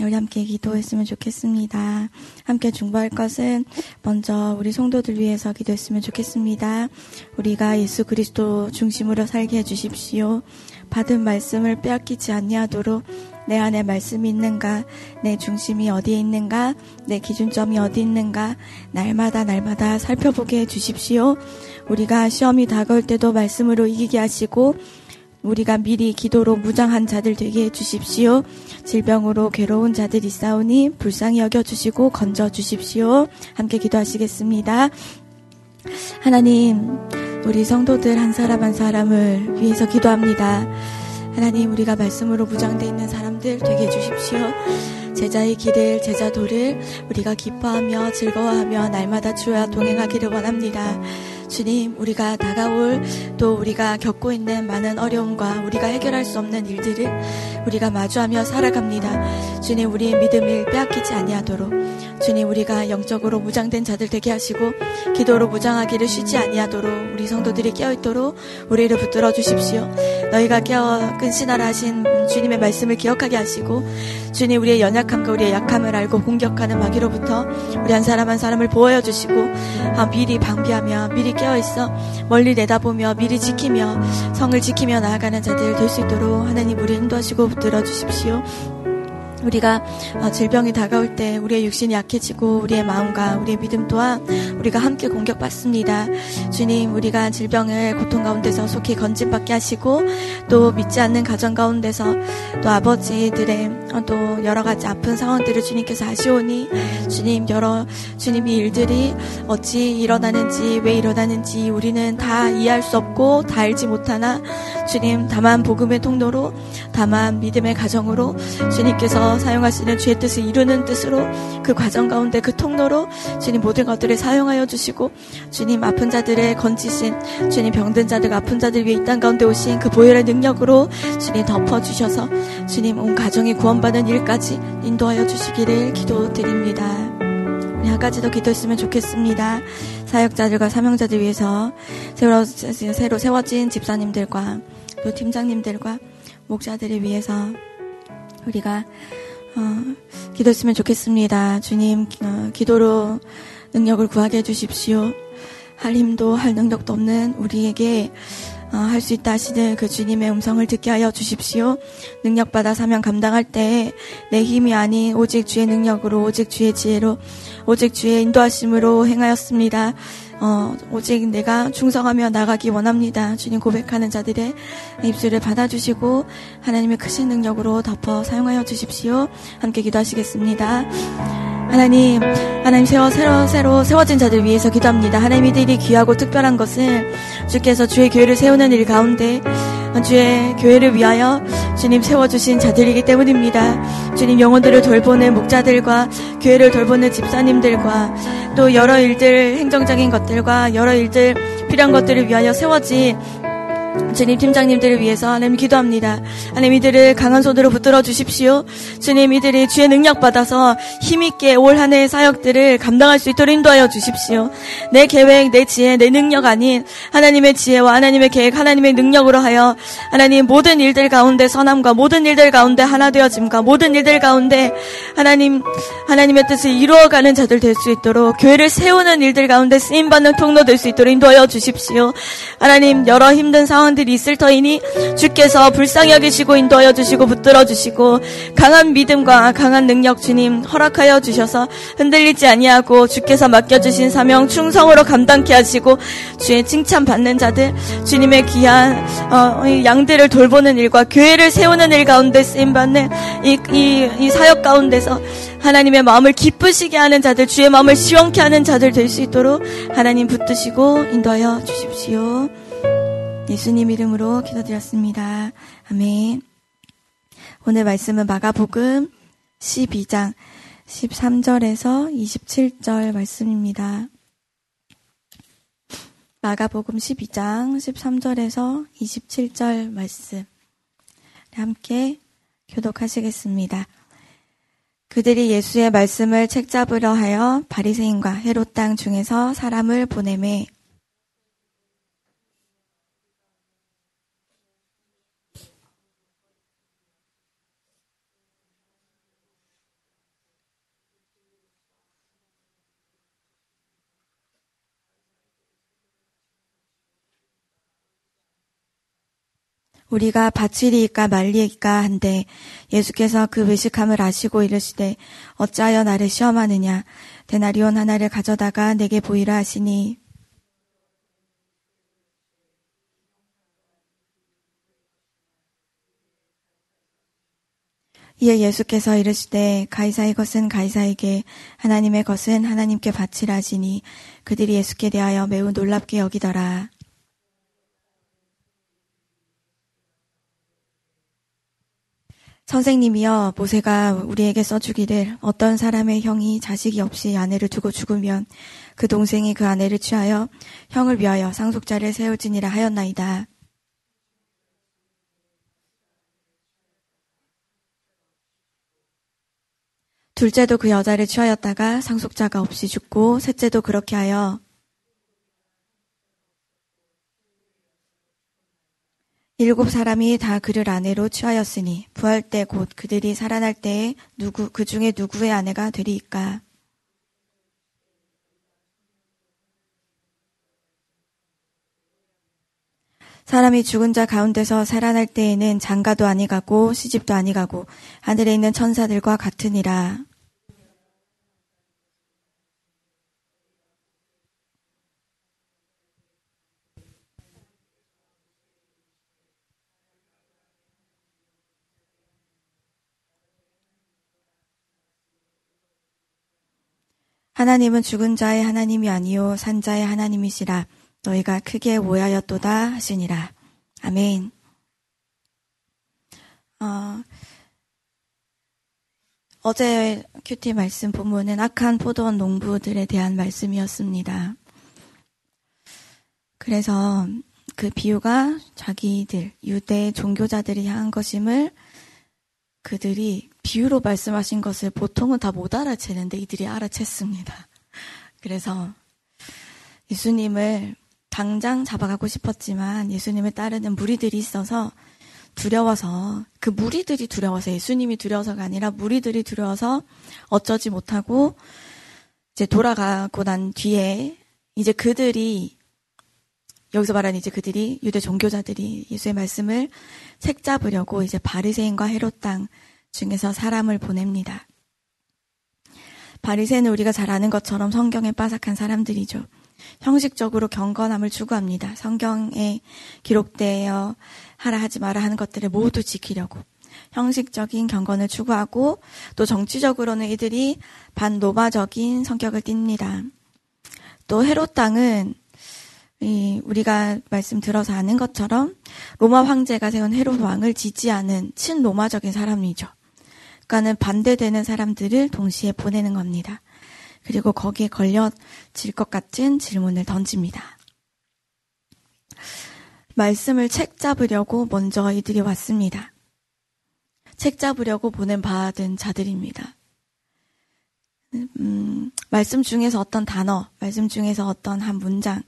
우리 함께 기도했으면 좋겠습니다. 함께 중보할 것은 먼저 우리 성도들 위해서 기도했으면 좋겠습니다. 우리가 예수 그리스도 중심으로 살게 해주십시오. 받은 말씀을 빼앗기지 아니하도록 내 안에 말씀이 있는가, 내 중심이 어디에 있는가, 내 기준점이 어디 있는가, 날마다 날마다 살펴보게 해주십시오. 우리가 시험이 다가올 때도 말씀으로 이기게 하시고, 우리가 미리 기도로 무장한 자들 되게 해주십시오. 질병으로 괴로운 자들이 싸우니 불쌍히 여겨주시고 건져주십시오. 함께 기도하시겠습니다. 하나님, 우리 성도들 한 사람 한 사람을 위해서 기도합니다. 하나님, 우리가 말씀으로 무장되어 있는 사람들 되게 해주십시오. 제자의 길을, 제자 도를 우리가 기뻐하며 즐거워하며 날마다 주와 동행하기를 원합니다. 주님, 우리가 다가올 또 우리가 겪고 있는 많은 어려움과 우리가 해결할 수 없는 일들을 우리가 마주하며 살아갑니다. 주님, 우리의 믿음을 빼앗기지 아니하도록 주님, 우리가 영적으로 무장된 자들 되게 하시고 기도로 무장하기를 쉬지 아니하도록 우리 성도들이 깨어 있도록 우리를 붙들어 주십시오. 너희가 깨어 끈신하라 하신 주님의 말씀을 기억하게 하시고 주님 우리의 연약함과 우리의 약함을 알고 공격하는 마귀로부터 우리 한 사람 한 사람을 보호해 주시고 아, 미리 방비하며 미리 깨어 있어 멀리 내다보며 미리 지키며 성을 지키며 나아가는 자들 될 수 있도록 하나님 우리 인도하시고 붙들어 주십시오. 우리가 어, 질병이 다가올 때 우리의 육신이 약해지고 우리의 마음과 우리의 믿음 또한 우리가 함께 공격받습니다. 주님, 우리가 질병을 고통 가운데서 속히 건진받게 하시고 또 믿지 않는 가정 가운데서 또 아버지들의 어, 또 여러 가지 아픈 상황들을 주님께서 아시오니 주님 여러 주님이 일들이 어찌 일어나는지 왜 일어나는지 우리는 다 이해할 수 없고 다 알지 못하나 주님 다만 복음의 통로로 다만 믿음의 가정으로 주님께서 사용하시는 주의 뜻을 이루는 뜻으로 그 과정 가운데 그 통로로 주님 모든 것들을 사용하여 주시고 주님 아픈 자들의 건지신 주님 병든 자들 아픈 자들 위해 이 땅 가운데 오신 그 보혈의 능력으로 주님 덮어주셔서 주님 온 가정이 구원받는 일까지 인도하여 주시기를 기도드립니다. 우리 한 가지 더 기도했으면 좋겠습니다. 사역자들과 사명자들 위해서 새로, 새로 세워진 집사님들과 또 팀장님들과 목자들을 위해서 우리가 어, 기도했으면 좋겠습니다. 주님, 어, 기도로 능력을 구하게 해주십시오. 할 힘도 할 능력도 없는 우리에게 어, 할 수 있다 하시는 그 주님의 음성을 듣게 하여 주십시오. 능력받아 사명 감당할 때내 힘이 아닌 오직 주의 능력으로 오직 주의 지혜로 오직 주의 인도하심으로 행하였습니다. 어, 오직 내가 충성하며 나가기 원합니다. 주님 고백하는 자들의 입술을 받아주시고 하나님의 크신 능력으로 덮어 사용하여 주십시오. 함께 기도하시겠습니다. 하나님, 하나님 세워, 새로, 새로 세워진 자들 위해서 기도합니다. 하나님 이들이 귀하고 특별한 것은 주께서 주의 교회를 세우는 일 가운데 주의 교회를 위하여 주님 세워주신 자들이기 때문입니다. 주님 영혼들을 돌보는 목자들과 교회를 돌보는 집사님들과 또 여러 일들, 행정적인 것들과 여러 일들, 필요한 것들을 위하여 세워진 주님 팀장님들을 위해서 하나님 기도합니다. 하나님 이들을 강한 손으로 붙들어 주십시오. 주님 이들이 주의 능력 받아서 힘있게 올 한 해의 사역들을 감당할 수 있도록 인도하여 주십시오. 내 계획, 내 지혜, 내 능력 아닌 하나님의 지혜와 하나님의 계획, 하나님의 능력으로 하여 하나님 모든 일들 가운데 선함과 모든 일들 가운데 하나 되어짐과 모든 일들 가운데 하나님 하나님의 뜻을 이루어가는 자들 될 수 있도록 교회를 세우는 일들 가운데 쓰임 받는 통로 될 수 있도록 인도하여 주십시오. 하나님 여러 힘든 상황 상 황들이 있을 터이니 주께서 불쌍히 여기시고 인도하여 주시고 붙들어 주시고 강한 믿음과 강한 능력 주님 허락하여 주셔서 흔들리지 아니하고 주께서 맡겨 주신 사명 충성으로 감당케 하시고 주의 칭찬 받는 자들 주님의 귀한 어, 양들을 돌보는 일과 교회를 세우는 일 가운데 쓰임 받는 이, 이, 이 사역 가운데서 하나님의 마음을 기쁘시게 하는 자들, 주의 마음을 시원케 하는 자들 될 수 있도록 하나님 붙드시고 인도하여 주십시오. 예수님 이름으로 기도드렸습니다. 아멘. 오늘 말씀은 마가복음 12장 13절에서 27절 말씀입니다. 마가복음 12장 13절에서 27절 말씀. 함께 교독하시겠습니다. 그들이 예수의 말씀을 책잡으려 하여 바리새인과 헤롯 땅 중에서 사람을 보내매 우리가 바치리이까 말리이까 한데 예수께서 그 외식함을 아시고 이르시되 어찌하여 나를 시험하느냐 데나리온 하나를 가져다가 내게 보이라 하시니 이에 예수께서 이르시되 가이사의 것은 가이사에게 하나님의 것은 하나님께 바치라 하시니 그들이 예수께 대하여 매우 놀랍게 여기더라. 선생님이여 모세가 우리에게 써주기를 어떤 사람의 형이 자식이 없이 아내를 두고 죽으면 그 동생이 그 아내를 취하여 형을 위하여 상속자를 세우지니라 하였나이다. 둘째도 그 여자를 취하였다가 상속자가 없이 죽고 셋째도 그렇게 하여 일곱 사람이 다 그를 아내로 취하였으니 부활 때 곧 그들이 살아날 때에 누구 그 중에 누구의 아내가 되리이까 사람이 죽은 자 가운데서 살아날 때에는 장가도 아니가고 시집도 아니가고 하늘에 있는 천사들과 같으니라. 하나님은 죽은 자의 하나님이 아니요 산 자의 하나님이시라 너희가 크게 오하였도다 하시니라. 아멘. 어, 어제 큐티 말씀 본문은 악한 포도원 농부들에 대한 말씀이었습니다. 그래서 그 비유가 자기들, 유대 종교자들이 향한 것임을 그들이 비유로 말씀하신 것을 보통은 다 못 알아채는데 이들이 알아챘습니다. 그래서 예수님을 당장 잡아가고 싶었지만 예수님을 따르는 무리들이 있어서 두려워서 그 무리들이 두려워서 예수님이 두려워서가 아니라 무리들이 두려워서 어쩌지 못하고 이제 돌아가고 난 뒤에 이제 그들이 여기서 말하는 이제 그들이 유대 종교자들이 예수의 말씀을 책 잡으려고 이제 바리새인과 헤롯 땅 중에서 사람을 보냅니다. 바리새는 우리가 잘 아는 것처럼 성경에 빠삭한 사람들이죠. 형식적으로 경건함을 추구합니다. 성경에 기록되어 하라 하지 마라 하는 것들을 모두 지키려고 형식적인 경건을 추구하고 또 정치적으로는 이들이 반노바적인 성격을 띱니다. 또 헤롯 땅은 우리가 말씀 들어서 아는 것처럼 로마 황제가 세운 헤롯 왕을 지지하는 친로마적인 사람이죠. 그러니까는 반대되는 사람들을 동시에 보내는 겁니다. 그리고 거기에 걸려질 것 같은 질문을 던집니다. 말씀을 책 잡으려고 먼저 이들이 왔습니다. 책 잡으려고 보낸 받은 자들입니다. 음, 말씀 중에서 어떤 단어, 말씀 중에서 어떤 한 문장,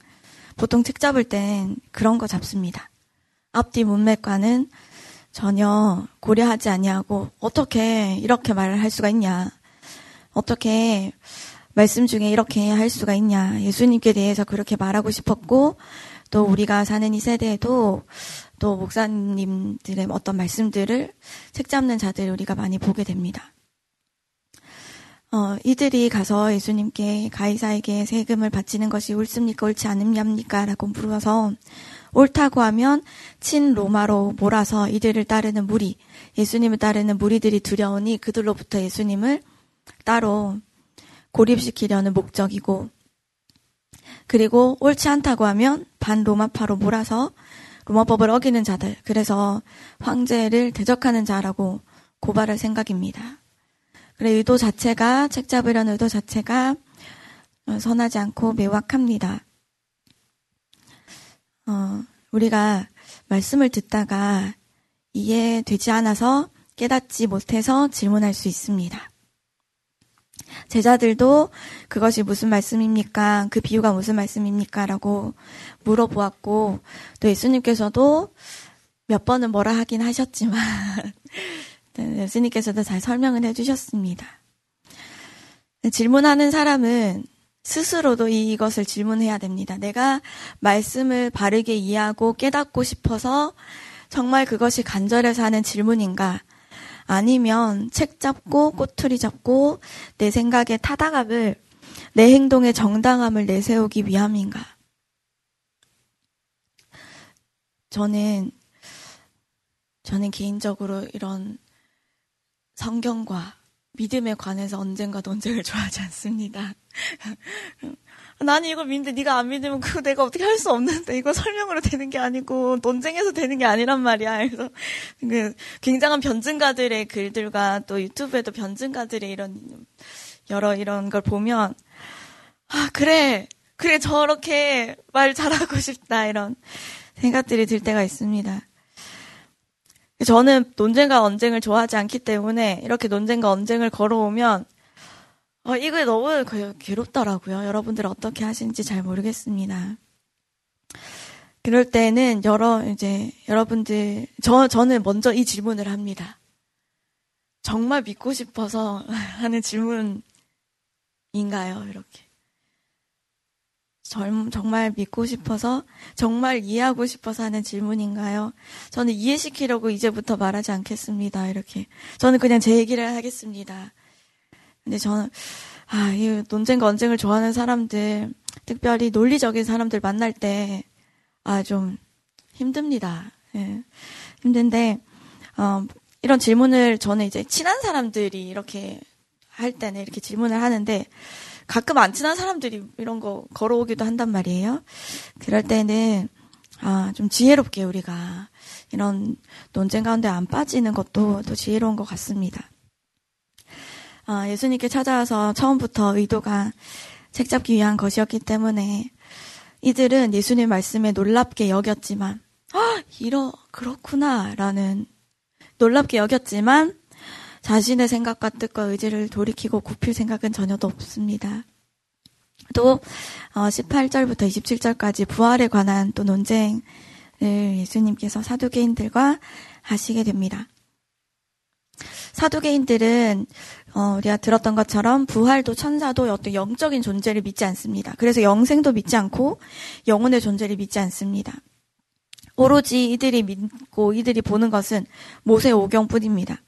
보통 책 잡을 땐 그런 거 잡습니다. 앞뒤 문맥과는 전혀 고려하지 아니하고 어떻게 이렇게 말을 할 수가 있냐, 어떻게 말씀 중에 이렇게 할 수가 있냐. 예수님께 대해서 그렇게 말하고 싶었고, 또 우리가 사는 이 세대에도 또 목사님들의 어떤 말씀들을 책 잡는 자들 우리가 많이 보게 됩니다. 어, 이들이 가서 예수님께 가이사에게 세금을 바치는 것이 옳습니까? 옳지 않습니까? 라고 물어서 옳다고 하면 친 로마로 몰아서 이들을 따르는 무리, 예수님을 따르는 무리들이 두려우니 그들로부터 예수님을 따로 고립시키려는 목적이고 그리고 옳지 않다고 하면 반로마파로 몰아서 로마법을 어기는 자들 그래서 황제를 대적하는 자라고 고발할 생각입니다. 그래 의도 자체가 책 잡으려는 의도 자체가 선하지 않고 매악합니다. 어, 우리가 말씀을 듣다가 이해되지 않아서 깨닫지 못해서 질문할 수 있습니다. 제자들도 그것이 무슨 말씀입니까? 그 비유가 무슨 말씀입니까? 라고 물어보았고, 또 예수님께서도 몇 번은 뭐라 하긴 하셨지만, 네, 예수님께서도 잘 설명을 해주셨습니다. 질문하는 사람은 스스로도 이것을 질문해야 됩니다. 내가 말씀을 바르게 이해하고 깨닫고 싶어서 정말 그것이 간절해서 하는 질문인가? 아니면 책 잡고 꼬투리 잡고 내 생각의 타당함을 내 행동의 정당함을 내세우기 위함인가? 저는 저는 개인적으로 이런 성경과 믿음에 관해서 언젠가 논쟁을 좋아하지 않습니다. 나는 이거 믿는데 네가 안 믿으면 그거 내가 어떻게 할 수 없는데 이거 설명으로 되는 게 아니고 논쟁해서 되는 게 아니란 말이야. 그래서 그 굉장한 변증가들의 글들과 또 유튜브에도 변증가들의 이런 여러 이런 걸 보면 아 그래 그래 저렇게 말 잘하고 싶다 이런 생각들이 들 때가 있습니다. 저는 논쟁과 언쟁을 좋아하지 않기 때문에 이렇게 논쟁과 언쟁을 걸어오면 어, 이거 너무 괴롭더라고요. 여러분들 어떻게 하시는지 잘 모르겠습니다. 그럴 때는 여러 이제 여러분들 저 저는 먼저 이 질문을 합니다. 정말 믿고 싶어서 하는 질문인가요? 이렇게. 정말 믿고 싶어서, 정말 이해하고 싶어서 하는 질문인가요? 저는 이해시키려고 이제부터 말하지 않겠습니다. 이렇게. 저는 그냥 제 얘기를 하겠습니다. 근데 저는, 아, 이 논쟁과 언쟁을 좋아하는 사람들, 특별히 논리적인 사람들 만날 때, 아, 좀 힘듭니다. 예. 힘든데, 어, 이런 질문을 저는 이제 친한 사람들이 이렇게 할 때는 이렇게 질문을 하는데, 가끔 안 친한 사람들이 이런 거 걸어오기도 한단 말이에요. 그럴 때는 아, 좀 지혜롭게 우리가 이런 논쟁 가운데 안 빠지는 것도 또 지혜로운 것 같습니다. 아, 예수님께 찾아와서 처음부터 의도가 책 잡기 위한 것이었기 때문에 이들은 예수님 말씀에 놀랍게 여겼지만, 아, 이러, 그렇구나, 라는 놀랍게 여겼지만, 자신의 생각과 뜻과 의지를 돌이키고 굽힐 생각은 전혀도 없습니다. 또 18절부터 어, 27절까지 부활에 관한 또 논쟁을 예수님께서 사두개인들과 하시게 됩니다. 사두개인들은 어, 우리가 들었던 것처럼 부활도 천사도 어떤 영적인 존재를 믿지 않습니다. 그래서 영생도 믿지 않고 영혼의 존재를 믿지 않습니다. 오로지 이들이 믿고 이들이 보는 것은 모세 오경뿐입니다.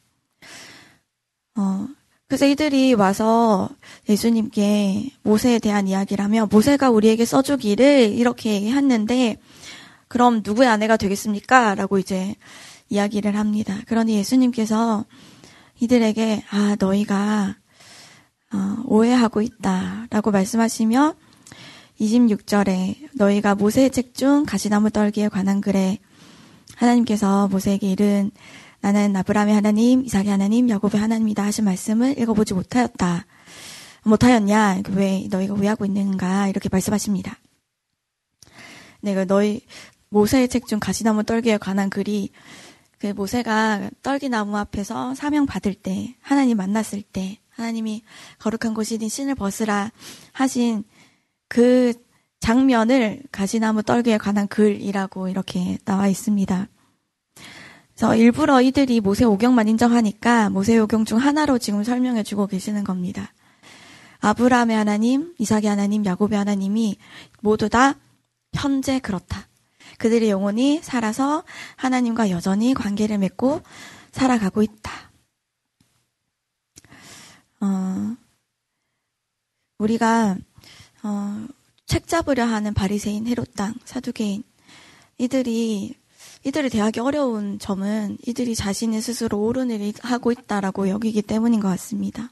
어, 그래서 이들이 와서 예수님께 모세에 대한 이야기를 하며 모세가 우리에게 써주기를 이렇게 했는데 그럼 누구의 아내가 되겠습니까? 라고 이제 이야기를 합니다. 그러니 예수님께서 이들에게 아 너희가 어, 오해하고 있다라고 말씀하시며 26절에 너희가 모세의 책 중 가시나무 떨기에 관한 글에 하나님께서 모세에게 이른 나는 아브라함의 하나님, 이삭의 하나님, 야곱의 하나님이다 하신 말씀을 읽어보지 못하였다. 못하였냐? 왜 너희가 오해하고 있는가? 이렇게 말씀하십니다. 내가 네, 그 너희 모세의 책 중 가시나무 떨기에 관한 글이 그 모세가 떨기나무 앞에서 사명 받을 때 하나님 만났을 때 하나님이 거룩한 곳이니 신을 벗으라 하신 그 장면을 가시나무 떨기에 관한 글이라고 이렇게 나와 있습니다. 그래서 일부러 이들이 모세 오경만 인정하니까 모세 오경 중 하나로 지금 설명해 주고 계시는 겁니다. 아브라함의 하나님, 이삭의 하나님, 야곱의 하나님이 모두 다 현재 그렇다. 그들의 영혼이 살아서 하나님과 여전히 관계를 맺고 살아가고 있다. 어, 우리가 어, 책 잡으려 하는 바리새인, 헤롯당, 사두개인 이들이 이들이 대하기 어려운 점은 이들이 자신의 스스로 옳은 일을 하고 있다라고 여기기 때문인 것 같습니다.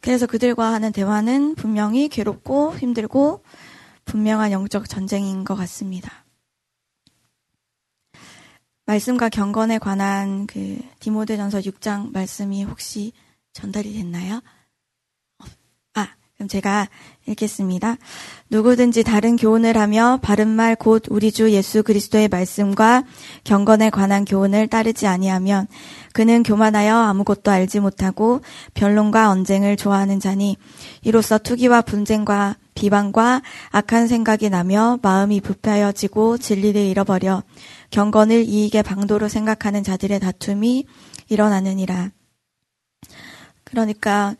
그래서 그들과 하는 대화는 분명히 괴롭고 힘들고 분명한 영적 전쟁인 것 같습니다. 말씀과 경건에 관한 그 디모데전서 6장 말씀이 혹시 전달이 됐나요? 그럼 제가 읽겠습니다. 누구든지 다른 교훈을 하며 바른 말 곧 우리 주 예수 그리스도의 말씀과 경건에 관한 교훈을 따르지 아니하면 그는 교만하여 아무것도 알지 못하고 변론과 언쟁을 좋아하는 자니 이로써 투기와 분쟁과 비방과 악한 생각이 나며 마음이 부패하여지고 진리를 잃어버려 경건을 이익의 방도로 생각하는 자들의 다툼이 일어나느니라. 그러니까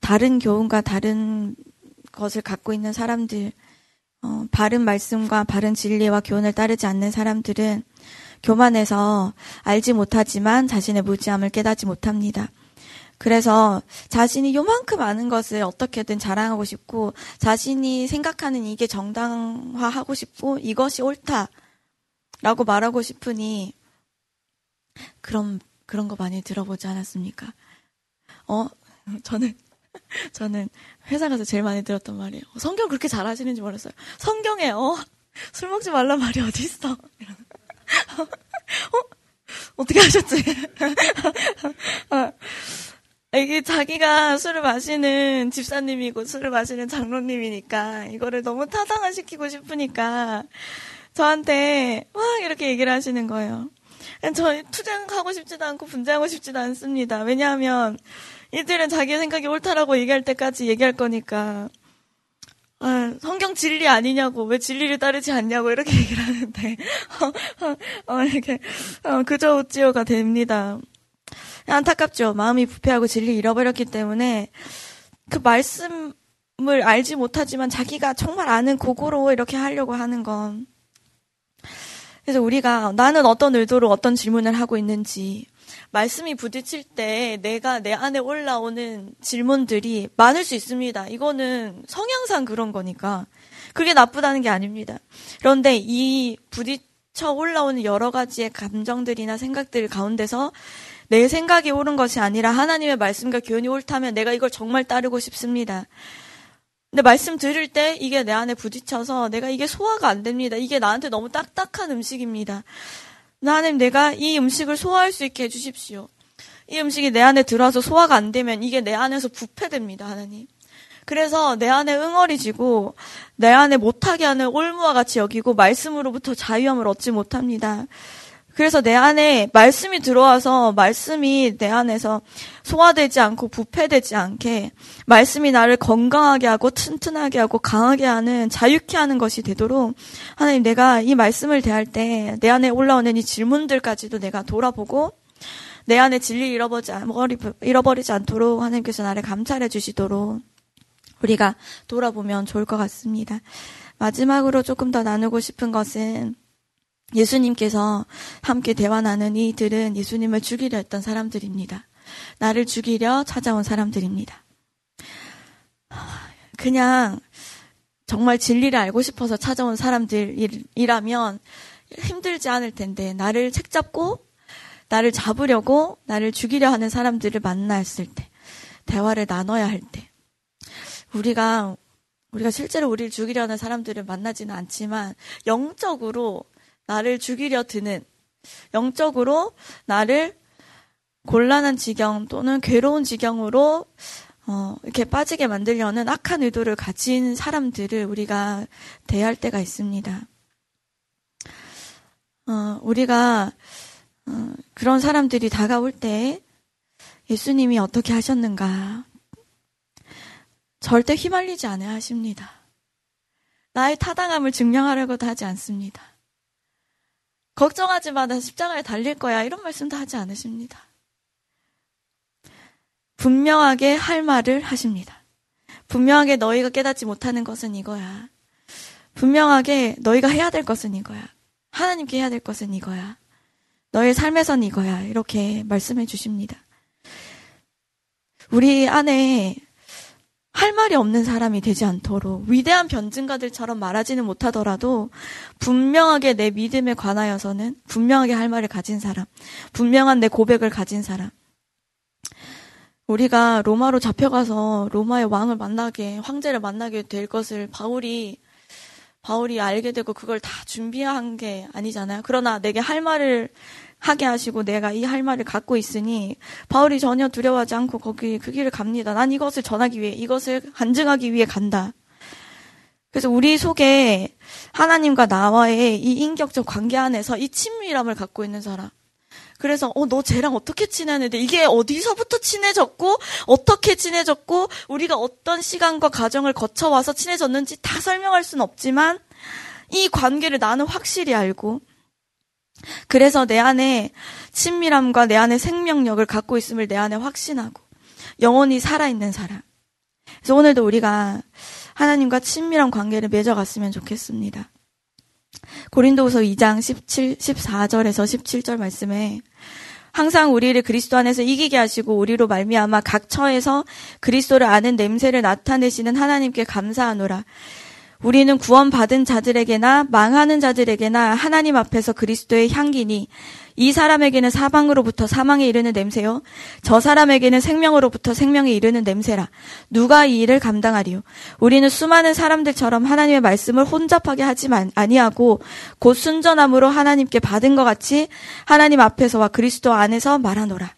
다른 교훈과 다른 것을 갖고 있는 사람들, 어, 바른 말씀과 바른 진리와 교훈을 따르지 않는 사람들은 교만해서 알지 못하지만 자신의 무지함을 깨닫지 못합니다. 그래서 자신이 요만큼 아는 것을 어떻게든 자랑하고 싶고 자신이 생각하는 이게 정당화하고 싶고 이것이 옳다라고 말하고 싶으니 그런 그런 거 많이 들어보지 않았습니까? 어 저는 저는 회사 가서 제일 많이 들었던 말이에요. 성경 그렇게 잘하시는지 몰랐어요. 성경에 어, 술 먹지 말란 말이 어디 있어? 어? 어떻게 하셨지? 어, 이게 자기가 술을 마시는 집사님이고 술을 마시는 장로님이니까 이거를 너무 타당화시키고 싶으니까 저한테 막 이렇게 얘기를 하시는 거예요. 저 투쟁하고 싶지도 않고 분쟁하고 싶지도 않습니다. 왜냐하면 이들은 자기 생각이 옳다라고 얘기할 때까지 얘기할 거니까 아, 성경 진리 아니냐고 왜 진리를 따르지 않냐고 이렇게 얘기를 하는데 어, 어, 이렇게 어, 그저 우찌어가 됩니다. 안타깝죠. 마음이 부패하고 진리 잃어버렸기 때문에 그 말씀을 알지 못하지만 자기가 정말 아는 고고로 이렇게 하려고 하는 건. 그래서 우리가 나는 어떤 의도로 어떤 질문을 하고 있는지 말씀이 부딪힐 때 내가 내 안에 올라오는 질문들이 많을 수 있습니다. 이거는 성향상 그런 거니까. 그게 나쁘다는 게 아닙니다. 그런데 이 부딪혀 올라오는 여러 가지의 감정들이나 생각들 가운데서 내 생각이 옳은 것이 아니라 하나님의 말씀과 교훈이 옳다면 내가 이걸 정말 따르고 싶습니다. 근데 말씀 들을 때 이게 내 안에 부딪혀서 내가 이게 소화가 안 됩니다. 이게 나한테 너무 딱딱한 음식입니다. 하나님 내가 이 음식을 소화할 수 있게 해주십시오. 이 음식이 내 안에 들어와서 소화가 안 되면 이게 내 안에서 부패됩니다, 하나님. 그래서 내 안에 응어리지고 내 안에 못하게 하는 올무와 같이 여기고 말씀으로부터 자유함을 얻지 못합니다. 그래서 내 안에 말씀이 들어와서 말씀이 내 안에서 소화되지 않고 부패되지 않게 말씀이 나를 건강하게 하고 튼튼하게 하고 강하게 하는 자유케 하는 것이 되도록 하나님 내가 이 말씀을 대할 때 내 안에 올라오는 이 질문들까지도 내가 돌아보고 내 안에 진리를 잃어버리지, 잃어버리지 않도록 하나님께서 나를 감찰해 주시도록 우리가 돌아보면 좋을 것 같습니다. 마지막으로 조금 더 나누고 싶은 것은 예수님께서 함께 대화 나눈 이들은 예수님을 죽이려 했던 사람들입니다. 나를 죽이려 찾아온 사람들입니다. 그냥 정말 진리를 알고 싶어서 찾아온 사람들이라면 힘들지 않을 텐데 나를 책잡고 나를 잡으려고 나를 죽이려 하는 사람들을 만났을 때 대화를 나눠야 할 때 우리가 우리가 실제로 우리를 죽이려 하는 사람들을 만나지는 않지만 영적으로 나를 죽이려 드는 영적으로 나를 곤란한 지경 또는 괴로운 지경으로 어, 이렇게 빠지게 만들려는 악한 의도를 가진 사람들을 우리가 대할 때가 있습니다. 어, 우리가 어, 그런 사람들이 다가올 때 예수님이 어떻게 하셨는가 절대 휘말리지 않아야 하십니다. 나의 타당함을 증명하려고도 하지 않습니다. 걱정하지 마, 나 십자가에 달릴 거야. 이런 말씀도 하지 않으십니다. 분명하게 할 말을 하십니다. 분명하게 너희가 깨닫지 못하는 것은 이거야. 분명하게 너희가 해야 될 것은 이거야. 하나님께 해야 될 것은 이거야. 너의 삶에선 이거야. 이렇게 말씀해 주십니다. 우리 안에 할 말이 없는 사람이 되지 않도록 위대한 변증가들처럼 말하지는 못하더라도 분명하게 내 믿음에 관하여서는 분명하게 할 말을 가진 사람, 분명한 내 고백을 가진 사람. 우리가 로마로 잡혀가서 로마의 왕을 만나게, 황제를 만나게 될 것을 바울이 바울이 알게 되고 그걸 다 준비한 게 아니잖아요. 그러나 내게 할 말을 하게 하시고 내가 이 할 말을 갖고 있으니 바울이 전혀 두려워하지 않고 거기 그 길을 갑니다. 난 이것을 전하기 위해 이것을 간증하기 위해 간다. 그래서 우리 속에 하나님과 나와의 이 인격적 관계 안에서 이 친밀함을 갖고 있는 사람. 그래서 어 너 쟤랑 어떻게 친했는데 이게 어디서부터 친해졌고 어떻게 친해졌고 우리가 어떤 시간과 과정을 거쳐 와서 친해졌는지 다 설명할 수는 없지만 이 관계를 나는 확실히 알고 그래서 내 안에 친밀함과 내 안에 생명력을 갖고 있음을 내 안에 확신하고 영원히 살아있는 사람. 그래서 오늘도 우리가 하나님과 친밀한 관계를 맺어갔으면 좋겠습니다. 고린도후서 2장 17, 14절에서 17절 말씀에 항상 우리를 그리스도 안에서 이기게 하시고 우리로 말미암아 각 처에서 그리스도를 아는 냄새를 나타내시는 하나님께 감사하노라. 우리는 구원받은 자들에게나 망하는 자들에게나 하나님 앞에서 그리스도의 향기니 이 사람에게는 사방으로부터 사망에 이르는 냄새요. 저 사람에게는 생명으로부터 생명에 이르는 냄새라. 누가 이 일을 감당하리요? 우리는 수많은 사람들처럼 하나님의 말씀을 혼잡하게 하지만 아니하고 곧 순전함으로 하나님께 받은 것 같이 하나님 앞에서와 그리스도 안에서 말하노라.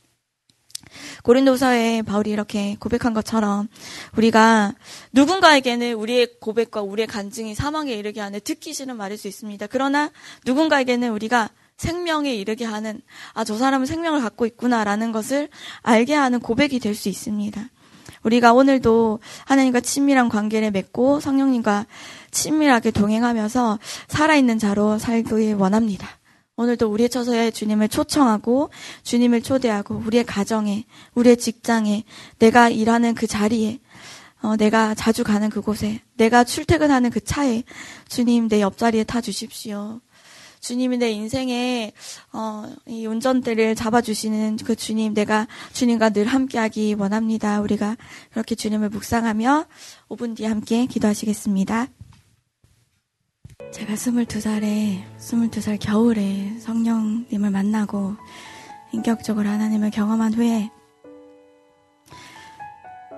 고린도서에 바울이 이렇게 고백한 것처럼 우리가 누군가에게는 우리의 고백과 우리의 간증이 사망에 이르게 하는 듣기 싫은 말일 수 있습니다. 그러나 누군가에게는 우리가 생명에 이르게 하는 아 저 사람은 생명을 갖고 있구나라는 것을 알게 하는 고백이 될 수 있습니다. 우리가 오늘도 하나님과 친밀한 관계를 맺고 성령님과 친밀하게 동행하면서 살아있는 자로 살길 원합니다. 오늘도 우리의 처소에 주님을 초청하고 주님을 초대하고 우리의 가정에 우리의 직장에 내가 일하는 그 자리에 어, 내가 자주 가는 그곳에 내가 출퇴근하는 그 차에 주님 내 옆자리에 타 주십시오. 주님이 내 인생에 어, 이 운전대를 잡아주시는 그 주님, 내가 주님과 늘 함께하기 원합니다. 우리가 그렇게 주님을 묵상하며 5분 뒤에 함께 기도하시겠습니다. 제가 22살에, 22살 겨울에 성령님을 만나고 인격적으로 하나님을 경험한 후에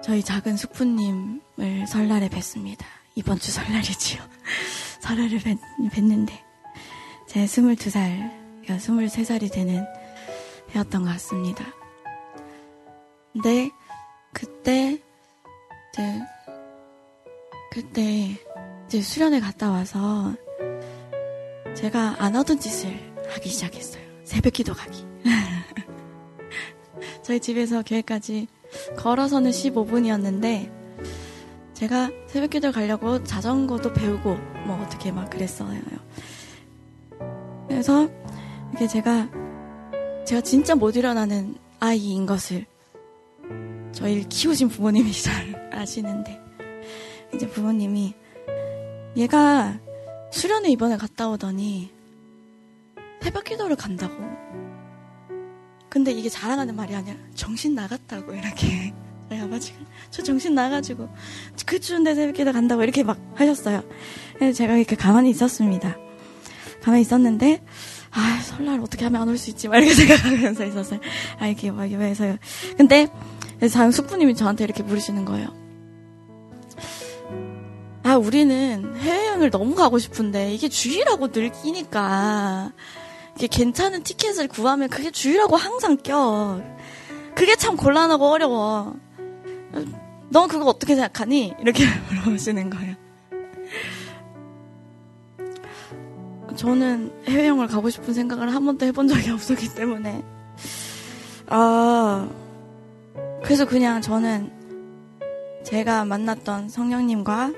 저희 작은 숙부님을 설날에 뵀습니다. 이번 주 설날이지요. 설날을 뵀, 뵀는데 제 22살, 그러니까 23살이 되는 해였던 것 같습니다. 근데 그때 이제 그때 이제 수련회 갔다 와서 제가 안 하던 짓을 하기 시작했어요. 새벽 기도 가기. 저희 집에서 교회까지 걸어서는 15분이었는데 제가 새벽 기도 가려고 자전거도 배우고 뭐 어떻게 막 그랬어요. 그래서 이게 제가 제가 진짜 못 일어나는 아이인 것을 저희를 키우신 부모님이 잘 아시는데 이제 부모님이 얘가 수련회 이번에 갔다 오더니 새벽 기도를 간다고. 근데 이게 자랑하는 말이 아니라 정신 나갔다고 이렇게 저희 아버지가 저 정신 나가지고 그 추운데 새벽 기도 간다고 이렇게 막 하셨어요. 그래서 제가 이렇게 가만히 있었습니다. 가만히 있었는데 아 설날 어떻게 하면 안 올 수 있지 막 이렇게 생각하면서 있었어요. 아 이렇게 막 교회에서요. 근데 장 숙부님이 저한테 이렇게 물으시는 거예요. 아 우리는 해외여행을 너무 가고 싶은데 이게 주의라고 늘 끼니까 이게 괜찮은 티켓을 구하면 그게 주의라고 항상 껴. 그게 참 곤란하고 어려워. 넌 그거 어떻게 생각하니? 이렇게 물어보시는 거예요. 저는 해외여행을 가고 싶은 생각을 한 번도 해본 적이 없었기 때문에 아 그래서 그냥 저는 제가 만났던 성령님과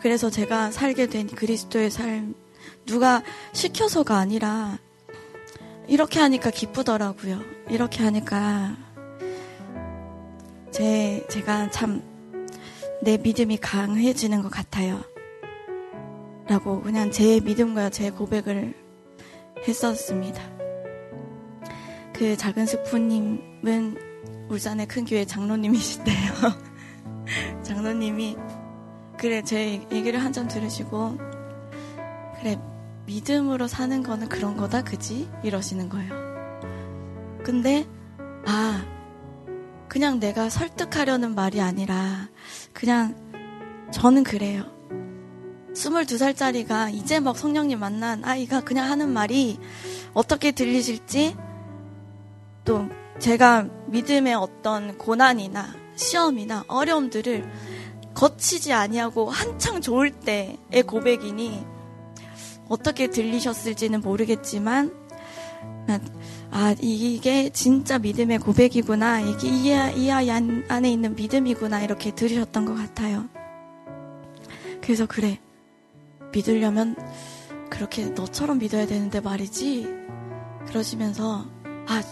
그래서 제가 살게 된 그리스도의 삶 누가 시켜서가 아니라 이렇게 하니까 기쁘더라고요. 이렇게 하니까 제 제가 참 내 믿음이 강해지는 것 같아요. 라고 그냥 제 믿음과 제 고백을 했었습니다. 그 작은 스프님은 울산의 큰 교회 장로님이신데요. 장로님이 그래 제 얘기를 한 점 들으시고 그래 믿음으로 사는 거는 그런 거다 그지 이러시는 거예요. 근데 아 그냥 내가 설득하려는 말이 아니라 그냥 저는 그래요. 22살짜리가 이제 막 성령님 만난 아이가 그냥 하는 말이 어떻게 들리실지 또 제가 믿음의 어떤 고난이나 시험이나 어려움들을 거치지 아니하고 한창 좋을 때의 고백이니 어떻게 들리셨을지는 모르겠지만 아 이게 진짜 믿음의 고백이구나 이게 이, 이 아이 안에 있는 믿음이구나 이렇게 들으셨던 것 같아요. 그래서 그래 믿으려면 그렇게 너처럼 믿어야 되는데 말이지. 그러시면서 아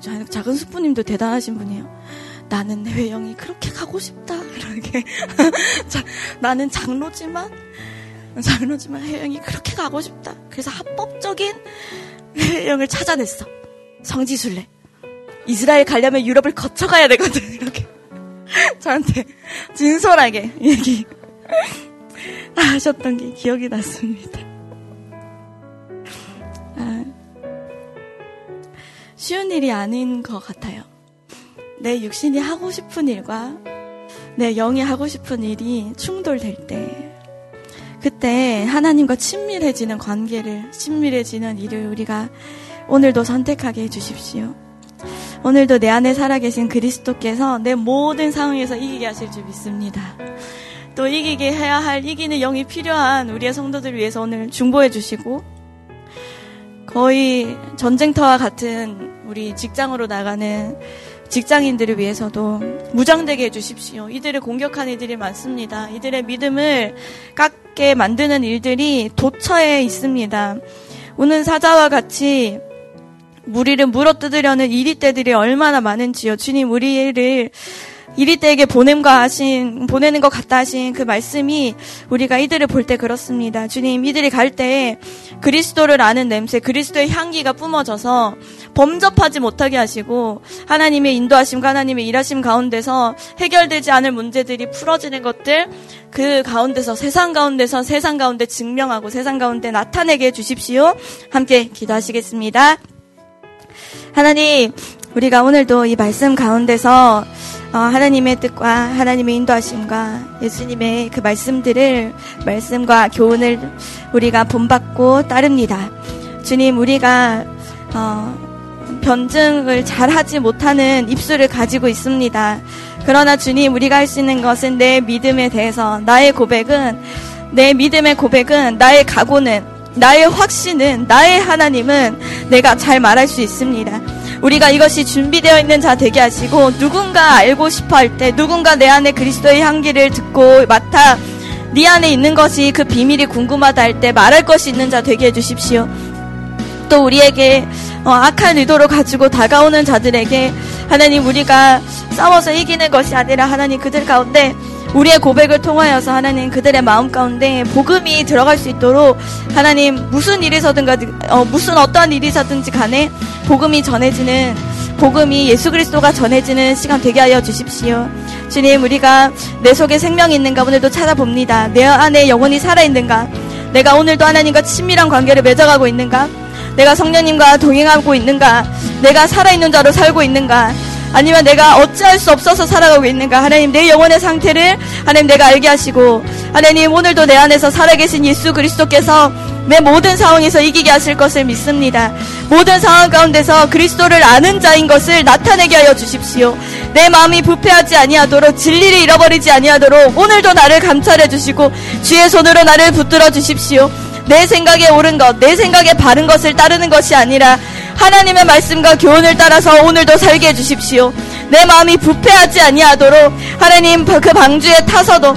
저, 작은 스프님도 대단하신 분이에요. 나는 해외여행이 그렇게 가고 싶다. 이렇게 자, 나는 장로지만 장로지만 해영이 그렇게 가고 싶다. 그래서 합법적인 해영을 찾아냈어. 성지순례. 이스라엘 가려면 유럽을 거쳐가야 되거든. 이렇게 저한테 진솔하게 얘기 하셨던 게 기억이 났습니다. 아, 쉬운 일이 아닌 것 같아요. 내 육신이 하고 싶은 일과 내 영이 하고 싶은 일이 충돌될 때, 그때 하나님과 친밀해지는 관계를, 친밀해지는 일을 우리가 오늘도 선택하게 해주십시오. 오늘도 내 안에 살아계신 그리스도께서 내 모든 상황에서 이기게 하실 줄 믿습니다. 또 이기게 해야 할 이기는 영이 필요한 우리의 성도들을 위해서 오늘 중보해 주시고 거의 전쟁터와 같은 우리 직장으로 나가는 직장인들을 위해서도 무장되게 해주십시오. 이들을 공격한 이들이 많습니다. 이들의 믿음을 깎게 만드는 일들이 도처에 있습니다. 우는 사자와 같이 우리를 물어뜯으려는 이리떼들이 얼마나 많은지요. 주님, 우리를 이리때에게 보냄과 하신 보내는 것 같다 하신 그 말씀이 우리가 이들을 볼 때 그렇습니다. 주님, 이들이 갈때 그리스도를 아는 냄새, 그리스도의 향기가 뿜어져서 범접하지 못하게 하시고 하나님의 인도하심과 하나님의 일하심 가운데서 해결되지 않을 문제들이 풀어지는 것들 그 가운데서 세상 가운데서 세상 가운데 증명하고 세상 가운데 나타내게 해 주십시오. 함께 기도하시겠습니다. 하나님, 우리가 오늘도 이 말씀 가운데서 어, 하나님의 뜻과 하나님의 인도하심과 예수님의 그 말씀들을 말씀과 교훈을 우리가 본받고 따릅니다. 주님 우리가 어, 변증을 잘하지 못하는 입술을 가지고 있습니다. 그러나 주님 우리가 할 수 있는 것은 내 믿음에 대해서 나의 고백은 내 믿음의 고백은 나의 각오는 나의 확신은 나의 하나님은 내가 잘 말할 수 있습니다. 우리가 이것이 준비되어 있는 자 되게 하시고 누군가 알고 싶어 할 때 누군가 내 안에 그리스도의 향기를 듣고 맡아 네 안에 있는 것이 그 비밀이 궁금하다 할 때 말할 것이 있는 자 되게 해주십시오. 또 우리에게 어, 악한 의도로 가지고 다가오는 자들에게 하나님 우리가 싸워서 이기는 것이 아니라 하나님 그들 가운데 우리의 고백을 통하여서 하나님 그들의 마음 가운데 복음이 들어갈 수 있도록 하나님 무슨 일이서든 가 어, 무슨 어떠한 일이서든지 간에 복음이 전해지는 복음이 예수 그리스도가 전해지는 시간 되게 하여 주십시오. 주님 우리가 내 속에 생명이 있는가 오늘도 찾아봅니다. 내 안에 영혼이 살아있는가 내가 오늘도 하나님과 친밀한 관계를 맺어가고 있는가 내가 성령님과 동행하고 있는가 내가 살아있는 자로 살고 있는가 아니면 내가 어찌할 수 없어서 살아가고 있는가 하나님 내 영혼의 상태를 하나님 내가 알게 하시고 하나님 오늘도 내 안에서 살아계신 예수 그리스도께서 내 모든 상황에서 이기게 하실 것을 믿습니다. 모든 상황 가운데서 그리스도를 아는 자인 것을 나타내게 하여 주십시오. 내 마음이 부패하지 아니하도록 진리를 잃어버리지 아니하도록 오늘도 나를 감찰해 주시고 주의 손으로 나를 붙들어 주십시오. 내 생각에 옳은 것, 내 생각에 바른 것을 따르는 것이 아니라 하나님의 말씀과 교훈을 따라서 오늘도 살게 해주십시오. 내 마음이 부패하지 아니하도록 하나님 그 방주에 타서도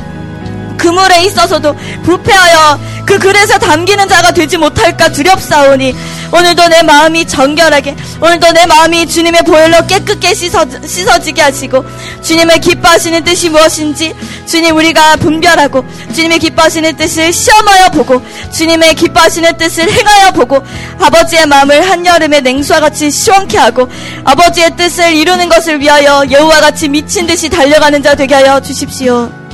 그물에 있어서도 부패하여 그 글에서 담기는 자가 되지 못할까 두렵사오니 오늘도 내 마음이 정결하게 오늘도 내 마음이 주님의 보혈로 깨끗게 씻어, 씻어지게 하시고 주님의 기뻐하시는 뜻이 무엇인지 주님 우리가 분별하고 주님의 기뻐하시는 뜻을 시험하여 보고 주님의 기뻐하시는 뜻을 행하여 보고 아버지의 마음을 한여름의 냉수와 같이 시원케 하고 아버지의 뜻을 이루는 것을 위하여 여우와 같이 미친 듯이 달려가는 자 되게 하여 주십시오.